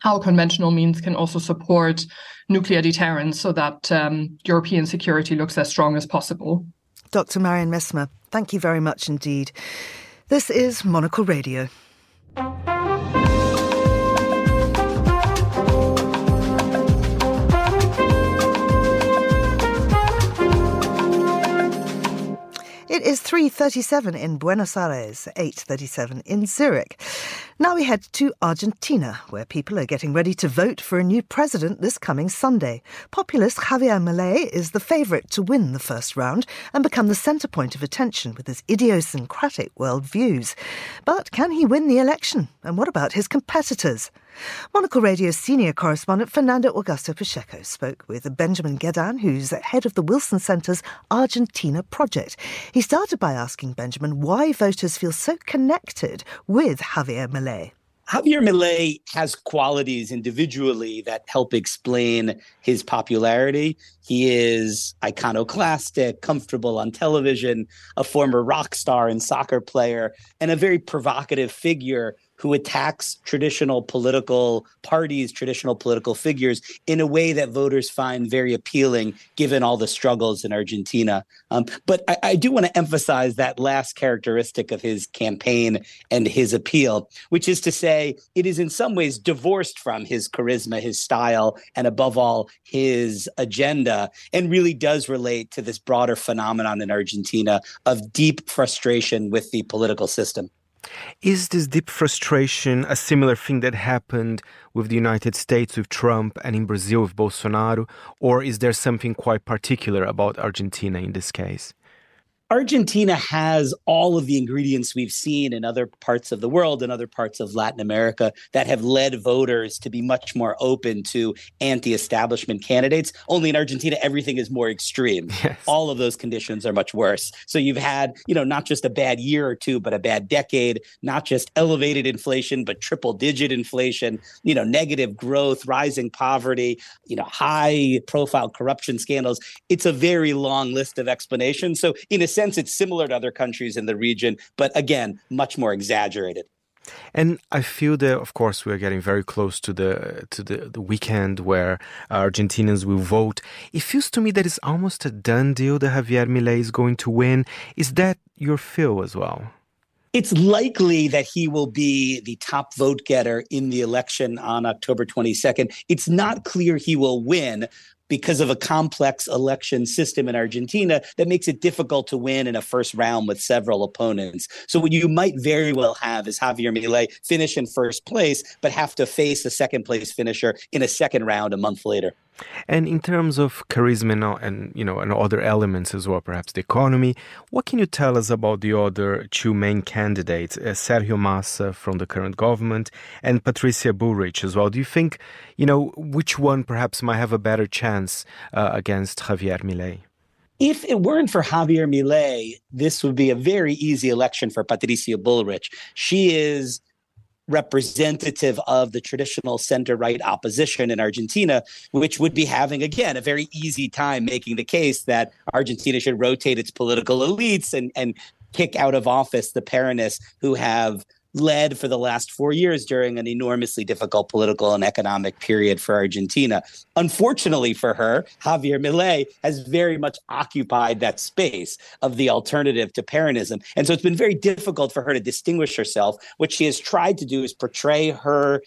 how conventional means can also support nuclear deterrence, so that um, European security looks as strong as possible. Dr. Marion Messmer, thank you very much indeed. This is Monocle Radio. It is 3.37 in Buenos Aires, 8.37 in Zurich. Now we head to Argentina, where people are getting ready to vote for a new president this coming Sunday. Populist Javier Milei is the favourite to win the first round and become the centre point of attention with his idiosyncratic world views. But can he win the election? And what about his competitors? Monocle Radio senior correspondent Fernando Augusto Pacheco spoke with Benjamin Gedan, who's head of the Wilson Center's Argentina project. He started by asking Benjamin why voters feel so connected with Javier Milei. Javier Milei has qualities individually that help explain his popularity. He is iconoclastic, comfortable on television, a former rock star and soccer player, and a very provocative figure who attacks traditional political parties, traditional political figures in a way that voters find very appealing, given all the struggles in Argentina. Um, but I, I do want to emphasize that last characteristic of his campaign and his appeal, which is to say, it is in some ways divorced from his charisma, his style, and above all, his agenda, and really does relate to this broader phenomenon in Argentina of deep frustration with the political system. Is this deep frustration a similar thing that happened with the United States with Trump and in Brazil with Bolsonaro, or is there something quite particular about Argentina in this case? Argentina has all of the ingredients we've seen in other parts of the world and other parts of Latin America that have led voters to be much more open to anti establishment candidates. Only in Argentina, everything is more extreme. Yes. All of those conditions are much worse. So you've had, you know, not just a bad year or two, but a bad decade, not just elevated inflation, but triple digit inflation, you know, negative growth, rising poverty, you know, high profile corruption scandals. It's a very long list of explanations. So, in a sense, it's similar to other countries in the region, but again, much more exaggerated. And I feel that, of course, we are getting very close to the to the, the weekend where uh, Argentinians will vote. It feels to me that it's almost a done deal that Javier Milei is going to win. Is that your feel as well? It's likely that he will be the top vote getter in the election on October 22nd. It's not clear he will win, because of a complex election system in Argentina that makes it difficult to win in a first round with several opponents. So what you might very well have is Javier Milei finish in first place, but have to face a second place finisher in a second round a month later. And in terms of charisma and you know and other elements as well, perhaps the economy, what can you tell us about the other two main candidates, uh, Sergio Massa from the current government and Patricia Bullrich as well? Do you think you know which one perhaps might have a better chance uh, against Javier Milei? If it weren't for Javier Milei, this would be a very easy election for Patricia Bullrich. She is representative of the traditional center right opposition in Argentina, which would be having, again, a very easy time making the case that Argentina should rotate its political elites and, and kick out of office the Peronists who have led for the last four years during an enormously difficult political and economic period for Argentina. Unfortunately for her, Javier Milei has very much occupied that space of the alternative to Peronism. And so it's been very difficult for her to distinguish herself. What she has tried to do is portray her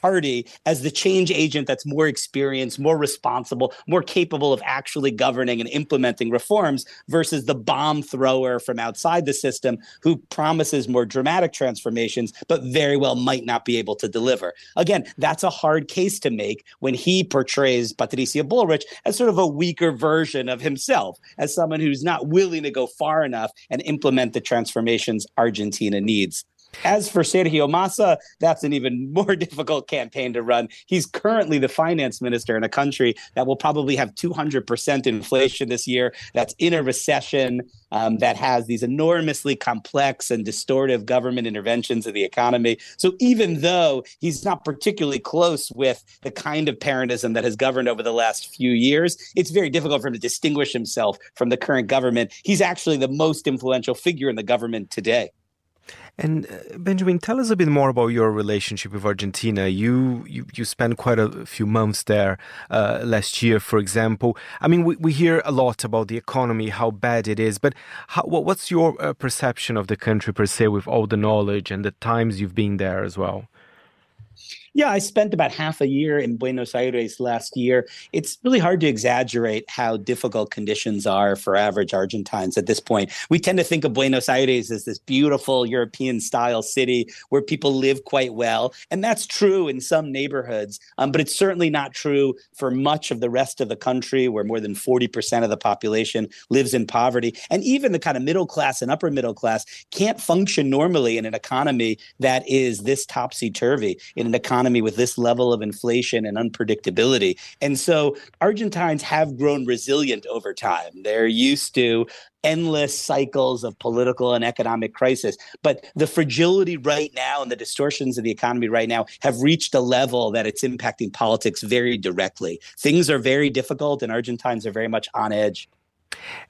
party as the change agent that's more experienced, more responsible, more capable of actually governing and implementing reforms versus the bomb thrower from outside the system who promises more dramatic transformations, but very well might not be able to deliver. Again, that's a hard case to make when he portrays Patricia Bullrich as sort of a weaker version of himself, as someone who's not willing to go far enough and implement the transformations Argentina needs. As for Sergio Massa, that's an even more difficult campaign to run. He's currently the finance minister in a country that will probably have 200% inflation this year, that's in a recession, um, that has these enormously complex and distortive government interventions in the economy. So even though he's not particularly close with the kind of Peronism that has governed over the last few years, it's very difficult for him to distinguish himself from the current government. He's actually the most influential figure in the government today. And uh, Benjamin, tell us a bit more about your relationship with Argentina. You you, you spent quite a few months there uh, last year, for example. I mean, we, we hear a lot about the economy, how bad it is, but how, what's your uh, perception of the country per se, with all the knowledge and the times you've been there as well? Yeah, I spent about half a year in Buenos Aires last year. It's really hard to exaggerate how difficult conditions are for average Argentines at this point. We tend to think of Buenos Aires as this beautiful European style city where people live quite well. And that's true in some neighborhoods, um, but it's certainly not true for much of the rest of the country where more than 40% of the population lives in poverty. And even the kind of middle class and upper middle class can't function normally in an economy that is this topsy turvy, in an economy economy with this level of inflation and unpredictability. And so Argentines have grown resilient over time. They're used to endless cycles of political and economic crisis. But the fragility right now and the distortions of the economy right now have reached a level that it's impacting politics very directly. Things are very difficult, and Argentines are very much on edge.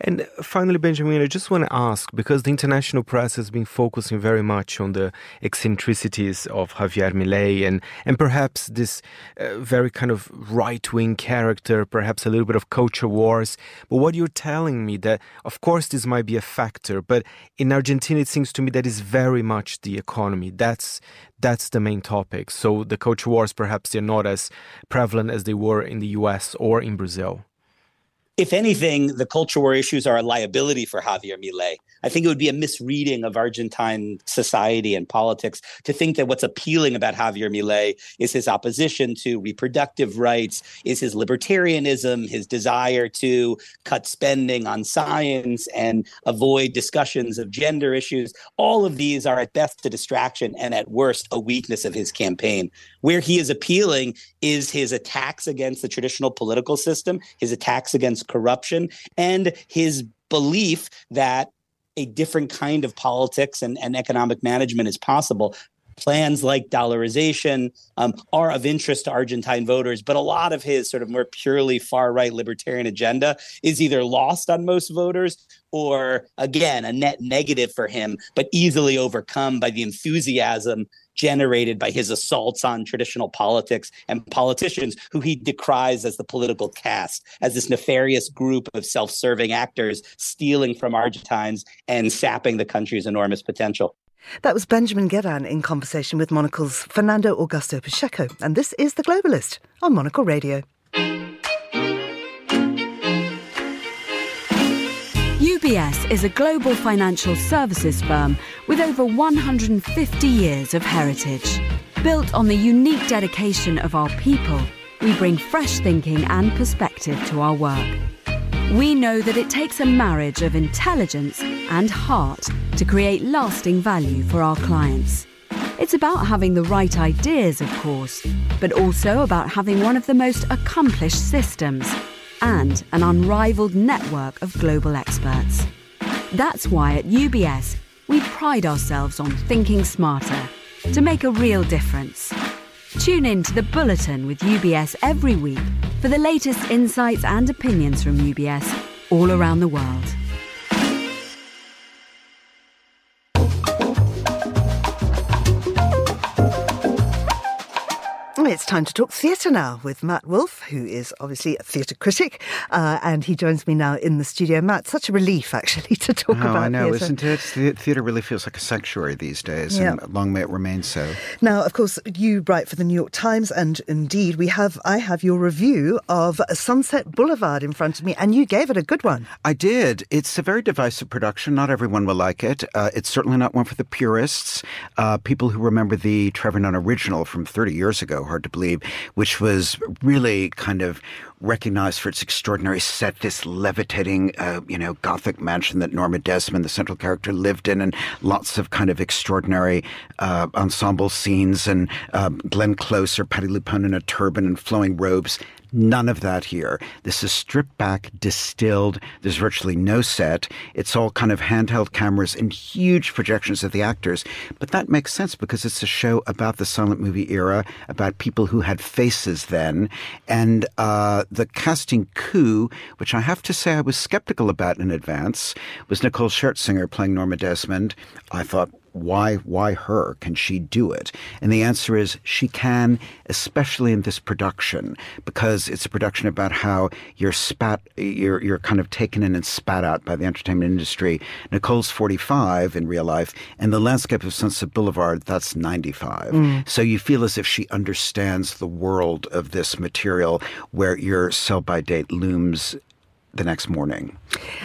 And finally, Benjamin, I just want to ask because the international press has been focusing very much on the eccentricities of Javier Milei and, and perhaps this uh, very kind of right wing character, perhaps a little bit of culture wars. But what you're telling me that, of course, this might be a factor, but in Argentina, it seems to me that is very much the economy. That's that's the main topic. So the culture wars, perhaps, they're not as prevalent as they were in the U.S. or in Brazil if anything, the culture war issues are a liability for Javier Milei. I think it would be a misreading of Argentine society and politics to think that what's appealing about Javier Milei is his opposition to reproductive rights, is his libertarianism, his desire to cut spending on science and avoid discussions of gender issues. All of these are at best a distraction and at worst a weakness of his campaign. Where he is appealing is his attacks against the traditional political system, his attacks against corruption, and his belief that a different kind of politics and, and economic management is possible. Plans like dollarization um, are of interest to Argentine voters, but a lot of his sort of more purely far right libertarian agenda is either lost on most voters or, again, a net negative for him, but easily overcome by the enthusiasm generated by his assaults on traditional politics and politicians who he decries as the political caste, as this nefarious group of self serving actors stealing from Argentines and sapping the country's enormous potential. That was Benjamin Gedan in conversation with Monocle's Fernando Augusto Pacheco. And this is The Globalist on Monocle Radio. UBS is a global financial services firm with over 150 years of heritage. Built on the unique dedication of our people, we bring fresh thinking and perspective to our work. We know that it takes a marriage of intelligence and heart to create lasting value for our clients. It's about having the right ideas, of course, but also about having one of the most accomplished systems and an unrivaled network of global experts. That's why at UBS, we pride ourselves on thinking smarter to make a real difference. Tune in to the Bulletin with UBS every week for the latest insights and opinions from UBS all around the world. It's time to talk theatre now with Matt Wolf, who is obviously a theatre critic, uh, and he joins me now in the studio. Matt, such a relief actually to talk oh, about. I know, theatre. isn't it? Theatre really feels like a sanctuary these days, Yeah. and long may it remain so. Now, of course, you write for the New York Times, and indeed, we have I have your review of Sunset Boulevard in front of me, and you gave it a good one. I did. It's a very divisive production. Not everyone will like it. Uh, it's certainly not one for the purists. Uh, people who remember the Trevor Nunn original from 30 years ago, hard to believe, which was really kind of recognized for its extraordinary set, this levitating, uh, you know, Gothic mansion that Norma Desmond, the central character, lived in, and lots of kind of extraordinary uh, ensemble scenes, and uh, Glenn Close or Patti LuPone in a turban and flowing robes. None of that here. This is stripped back, distilled. There's virtually no set. It's all kind of handheld cameras and huge projections of the actors. But that makes sense because it's a show about the silent movie era, about people who had faces then. And uh, the casting coup, which I have to say I was skeptical about in advance, was Nicole Scherzinger playing Norma Desmond. I thought, why why her can she do it? And the answer is she can especially in this production because it's a production about how you're spat you're you're kind of taken in and spat out by the entertainment industry. Nicole's 45 in real life and the landscape of sunset boulevard that's 95 Mm. so you feel as if she understands the world of this material where your sell by date looms the next morning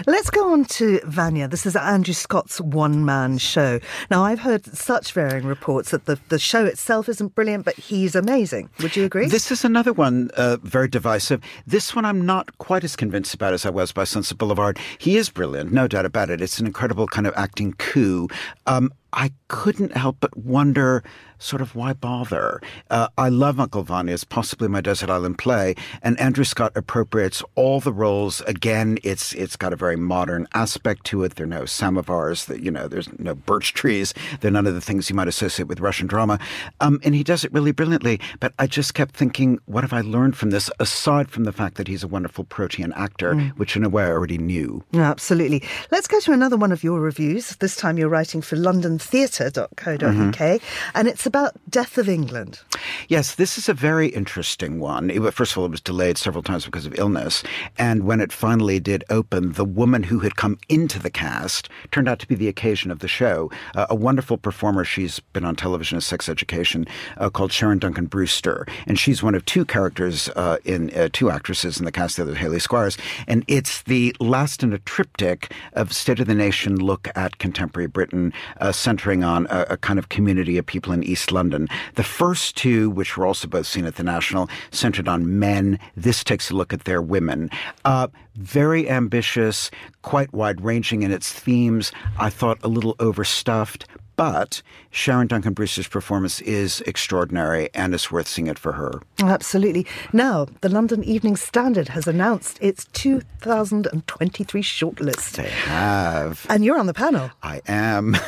Let's go on to Vanya. This is Andrew Scott's one man show. Now, I've heard such varying reports that the, the show itself isn't brilliant, but he's amazing. Would you agree? This is another one uh, very divisive. This one I'm not quite as convinced about as I was by Sunset Boulevard. He is brilliant, no doubt about it. It's an incredible kind of acting coup. Um, I couldn't help but wonder sort of why bother? Uh, I love Uncle Vanya. It's possibly my desert island play, and Andrew Scott appropriates all the roles. Again, it's it's got a very modern aspect to it. There are no samovars. That you know, there's no birch trees. There are none of the things you might associate with Russian drama, um, and he does it really brilliantly. But I just kept thinking, what have I learned from this? Aside from the fact that he's a wonderful protean actor, mm. which in a way I already knew. Absolutely. Let's go to another one of your reviews. This time you're writing for LondonTheatre.co.uk, mm-hmm. and it's about Death of England. Yes, this is a very interesting one. It, first of all, it was delayed several times because of illness. And when it finally did open, the woman who had come into the cast turned out to be the occasion of the show. Uh, a wonderful performer. She's been on television as sex education uh, called Sharon Duncan Brewster. And she's one of two characters uh, in uh, two actresses in the cast, the other Hayley Squires. And it's the last in a triptych of State of the Nation look at contemporary Britain, uh, centering on a, a kind of community of people in East London. The first two, which were also both seen at the National, centered on men. This takes a look at their women. Uh, very ambitious, quite wide ranging in its themes. I thought a little overstuffed, but Sharon Duncan Brewster's performance is extraordinary and it's worth seeing it for her. Absolutely. Now, the London Evening Standard has announced its 2023 shortlist. They have. And you're on the panel. I am.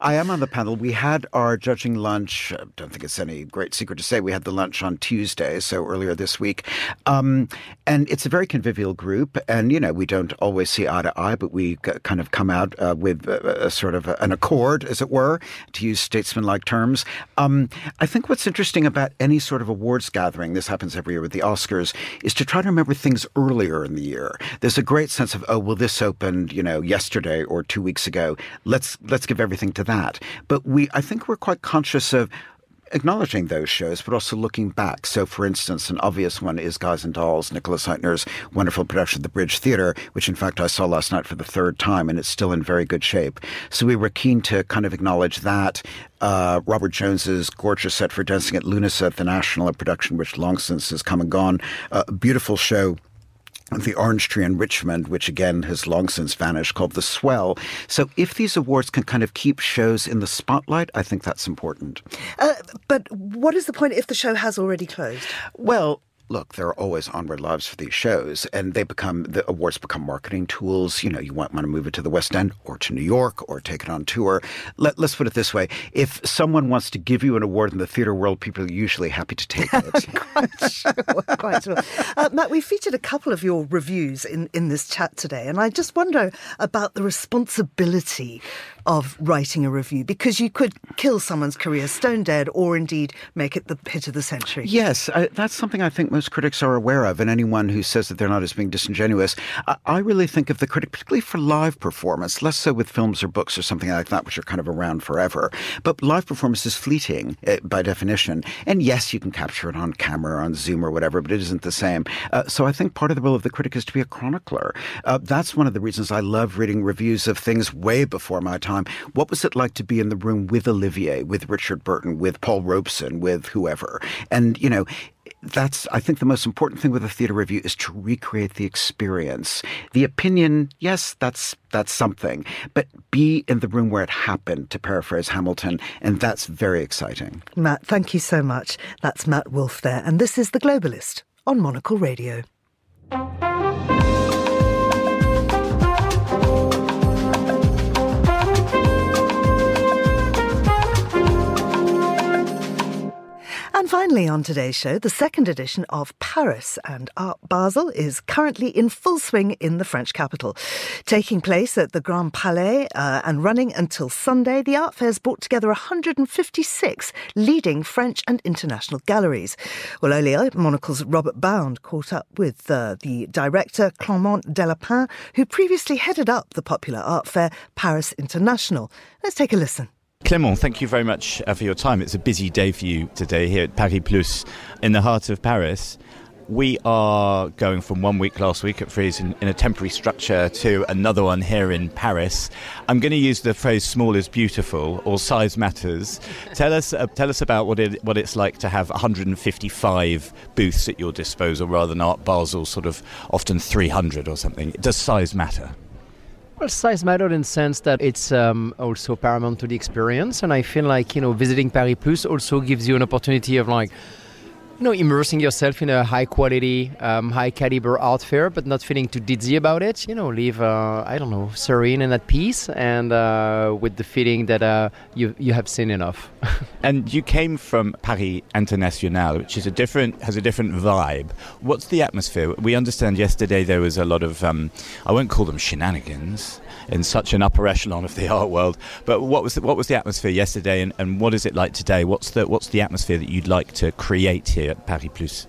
I am on the panel. We had our judging lunch. I don't think it's any great secret to say we had the lunch on Tuesday, so earlier this week. Um, and it's a very convivial group. And, you know, we don't always see eye to eye, but we kind of come out uh, with a, a sort of a, an accord, as it were, to use statesmanlike terms. Um, I think what's interesting about any sort of awards gathering, this happens every year with the Oscars, is to try to remember things earlier in the year. There's a great sense of, oh, well, this opened, you know, yesterday or two weeks ago. Let's let's give everything to that. But we, I think, we're quite conscious of acknowledging those shows, but also looking back. So, for instance, an obvious one is Guys and Dolls, Nicholas Hytner's wonderful production of the Bridge Theatre, which in fact I saw last night for the third time, and it's still in very good shape. So we were keen to kind of acknowledge that. Uh, Robert Jones's gorgeous set for Dancing at Lughnasa at the National, a production which long since has come and gone. A uh, beautiful show the Orange Tree in Richmond, which again has long since vanished, called The Swell. So if these awards can kind of keep shows in the spotlight, I think that's important. Uh, but what is the point if the show has already closed? Well, look, there are always onward loves for these shows, and they become the awards become marketing tools. You know, you want, want to move it to the West End or to New York or take it on tour. Let, us put it this way: if someone wants to give you an award in the theater world, people are usually happy to take it. quite sure, quite sure. Uh, Matt, we featured a couple of your reviews in in this chat today, and I just wonder about the responsibility of writing a review because you could kill someone's career stone dead or indeed make it the hit of the century. Yes, I, that's something I think most critics are aware of, and anyone who says that they're not as being disingenuous. I, I really think of the critic, particularly for live performance, less so with films or books or something like that, which are kind of around forever. But live performance is fleeting uh, by definition. And yes, you can capture it on camera, or on Zoom or whatever, but it isn't the same. Uh, so I think part of the role of the critic is to be a chronicler. Uh, that's one of the reasons I love reading reviews of things way before my time time. What was it like to be in the room with Olivier, with Richard Burton, with Paul Robeson, with whoever? And, you know, that's I think the most important thing with a theater review is to recreate the experience. The opinion, yes, that's that's something, but be in the room where it happened, to paraphrase Hamilton, and that's very exciting. Matt, thank you so much. That's Matt Wolf there, and this is The Globalist on Monocle Radio. Finally, on today's show, the second edition of Paris and Art Basel is currently in full swing in the French capital. Taking place at the Grand Palais uh, and running until Sunday, the art fair's brought together 156 leading French and international galleries. Well, earlier, Monocle's Robert Bound caught up with uh, the director Clement Delépine, who previously headed up the popular art fair Paris International. Let's take a listen. Clement, thank you very much uh, for your time. It's a busy day for you today here at Paris Plus in the heart of Paris. We are going from one week last week at Frieze in, in, a temporary structure to another one here in Paris. I'm going to use the phrase "small is beautiful" or "size matters." tell us, uh, tell us about what it what it's like to have 155 booths at your disposal rather than Art Basel sort of often 300 or something. Does size matter? Well, size matters in the sense that it's um, also paramount to the experience, and I feel like you know visiting Paris Plus also gives you an opportunity of like you know, immersing yourself in a high quality, um, high caliber art fair, but not feeling too dizzy about it. You know, live, uh, I don't know, serene and at peace, and uh, with the feeling that uh, you you have seen enough. and you came from Paris International, which is a different has a different vibe. What's the atmosphere? We understand yesterday there was a lot of, um, I won't call them shenanigans in such an upper echelon of the art world. But what was the, what was the atmosphere yesterday, and, and what is it like today? What's the what's the atmosphere that you'd like to create here at Paris Plus?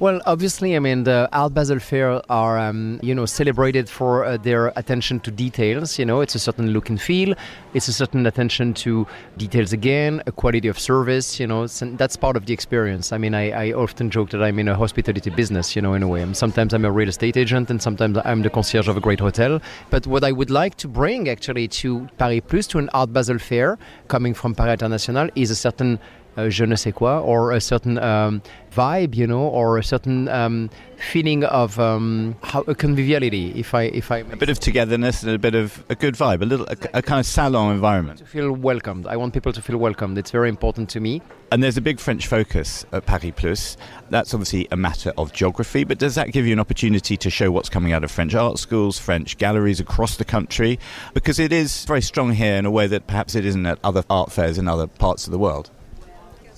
Well, obviously, I mean, the Art Basel Fair are, um, you know, celebrated for uh, their attention to details. You know, it's a certain look and feel. It's a certain attention to details again, a quality of service. You know, that's part of the experience. I mean, I, I often joke that I'm in a hospitality business. You know, in a way. sometimes I'm a real estate agent, and sometimes I'm the concierge of a great hotel. But what I would like to bring actually to Paris Plus, to an Art Basel Fair, coming from Paris International, is a certain uh, je ne sais quoi, or a certain um, vibe, you know, or a certain um, feeling of um, how, a conviviality. If I, if I, a bit of togetherness and a bit of a good vibe, a little, a, a kind of salon environment. To feel welcomed. I want people to feel welcomed. It's very important to me. And there's a big French focus at Paris Plus. That's obviously a matter of geography, but does that give you an opportunity to show what's coming out of French art schools, French galleries across the country? Because it is very strong here in a way that perhaps it isn't at other art fairs in other parts of the world.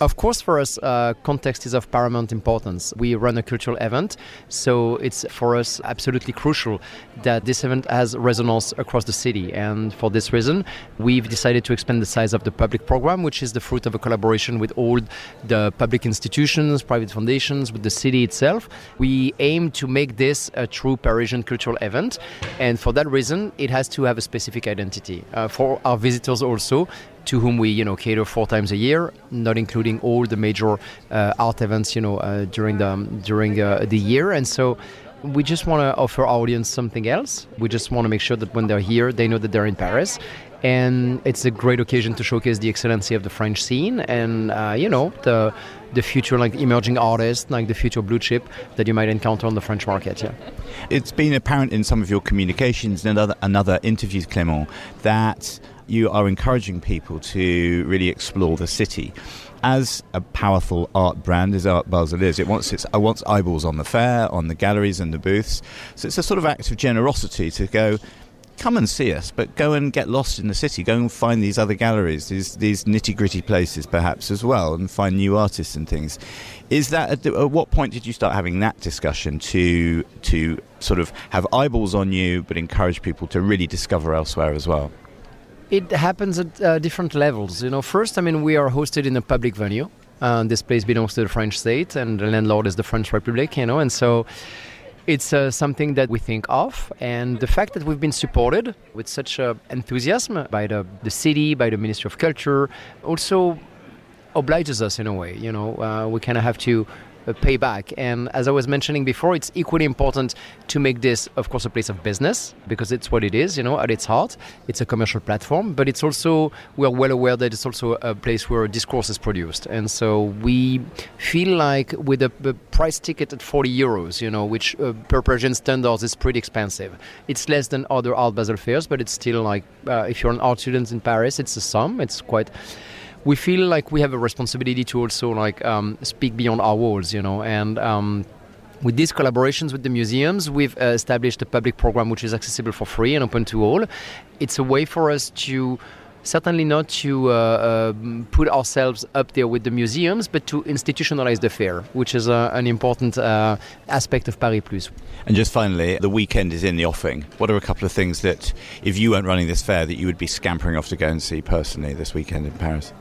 Of course, for us, uh, context is of paramount importance. We run a cultural event, so it's for us absolutely crucial that this event has resonance across the city. And for this reason, we've decided to expand the size of the public program, which is the fruit of a collaboration with all the public institutions, private foundations, with the city itself. We aim to make this a true Parisian cultural event, and for that reason, it has to have a specific identity. Uh, for our visitors also, to whom we you know cater four times a year, not including all the major uh, art events you know uh, during the during uh, the year, and so. We just want to offer our audience something else. We just want to make sure that when they're here, they know that they're in Paris, and it's a great occasion to showcase the excellency of the French scene and uh, you know the the future like emerging artists, like the future blue chip that you might encounter on the French market. Yeah, it's been apparent in some of your communications and other, and other interviews, Clément, that you are encouraging people to really explore the city. As a powerful art brand as Art Basel is, it wants its, it wants eyeballs on the fair, on the galleries and the booths. So it's a sort of act of generosity to go, come and see us, but go and get lost in the city. Go and find these other galleries, these these nitty gritty places, perhaps as well, and find new artists and things. Is that at, at, what point did you start having that discussion to to sort of have eyeballs on you, but encourage people to really discover elsewhere as well? It happens at uh, different levels. You know, first, I mean, we are hosted in a public venue. Uh, this place belongs to the French state, and the landlord is the French Republic. You know, and so it's uh, something that we think of. And the fact that we've been supported with such uh, enthusiasm by the the city, by the Ministry of Culture, also obliges us in a way. You know, uh, we kind of have to pay back. And as I was mentioning before, it's equally important to make this, of course, a place of business because it's what it is, you know, at its heart. It's a commercial platform, but it's also, we're well aware that it's also a place where discourse is produced. And so we feel like with a, a price ticket at 40 euros, you know, which uh, per Parisian standards is pretty expensive. It's less than other Art Basel fairs, but it's still like, uh, if you're an art student in Paris, it's a sum. It's quite we feel like we have a responsibility to also like um, speak beyond our walls, you know, and. Um, with these collaborations with the museums, we've uh, established a public program which is accessible for free and open to all. It's a way for us to certainly not to uh, uh, put ourselves up there with the museums, but to institutionalize the fair, which is uh, an important uh, aspect of Paris Plus. And just finally, the weekend is in the offing. What are a couple of things that, if you weren't running this fair, that you would be scampering off to go and see personally this weekend in Paris?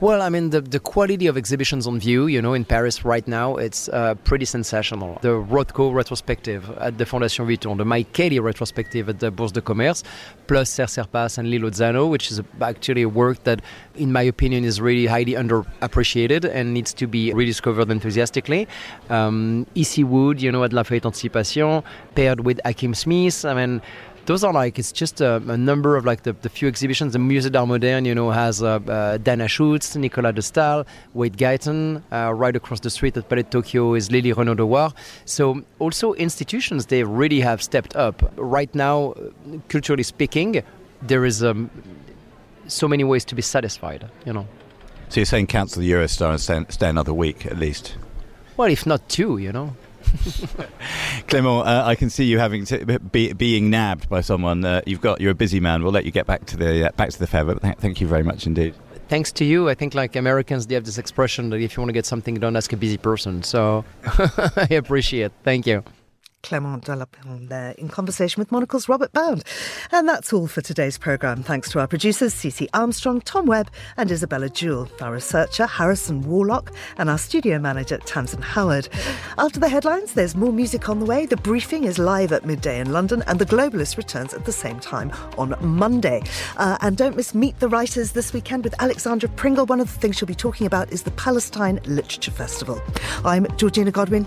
Well, I mean, the, the quality of exhibitions on view, you know, in Paris right now, it's uh, pretty sensational. The Rothko retrospective at the Fondation Vuitton, the Mike Kelley retrospective at the Bourse de Commerce, plus Serge Serpas and Lilo Zano, which is actually a work that, in my opinion, is really highly underappreciated and needs to be rediscovered enthusiastically. Um, E.C. Wood, you know, at Lafayette Anticipation, paired with Hakim Smith. I mean, those are like it's just a, a number of like the, the, few exhibitions. The Musée d'Art Moderne, you know, has uh, uh, Dana Schutz, Nicolas de Stael, Wade Guyton. Uh, right across the street at Palais de Tokyo is Lili Reynaud Dewar. So also institutions they really have stepped up. Right now, culturally speaking, there is um, so many ways to be satisfied. You know. So you're saying cancel the Eurostar and stay, stay another week at least? Well, if not two, you know. Clément, uh, I can see you having to be being nabbed by someone. Uh, you've got you're a busy man. We'll let you get back to the uh, back to the fair. But th- thank you very much indeed. Thanks to you, I think like Americans, they have this expression that if you want to get something done, ask a busy person. So I appreciate. Thank you. Clément Delépine there in conversation with Monocle's Robert Bound. And that's all for today's programme. Thanks to our producers, Cece Armstrong, Tom Webb, and Isabella Jewell, our researcher, Harrison Warlock, and our studio manager, Tamsin Howard. After the headlines, there's more music on the way. The briefing is live at midday in London, and The Globalist returns at the same time on Monday. Uh, and don't miss Meet the Writers this weekend with Alexandra Pringle. One of the things she'll be talking about is the Palestine Literature Festival. I'm Georgina Godwin.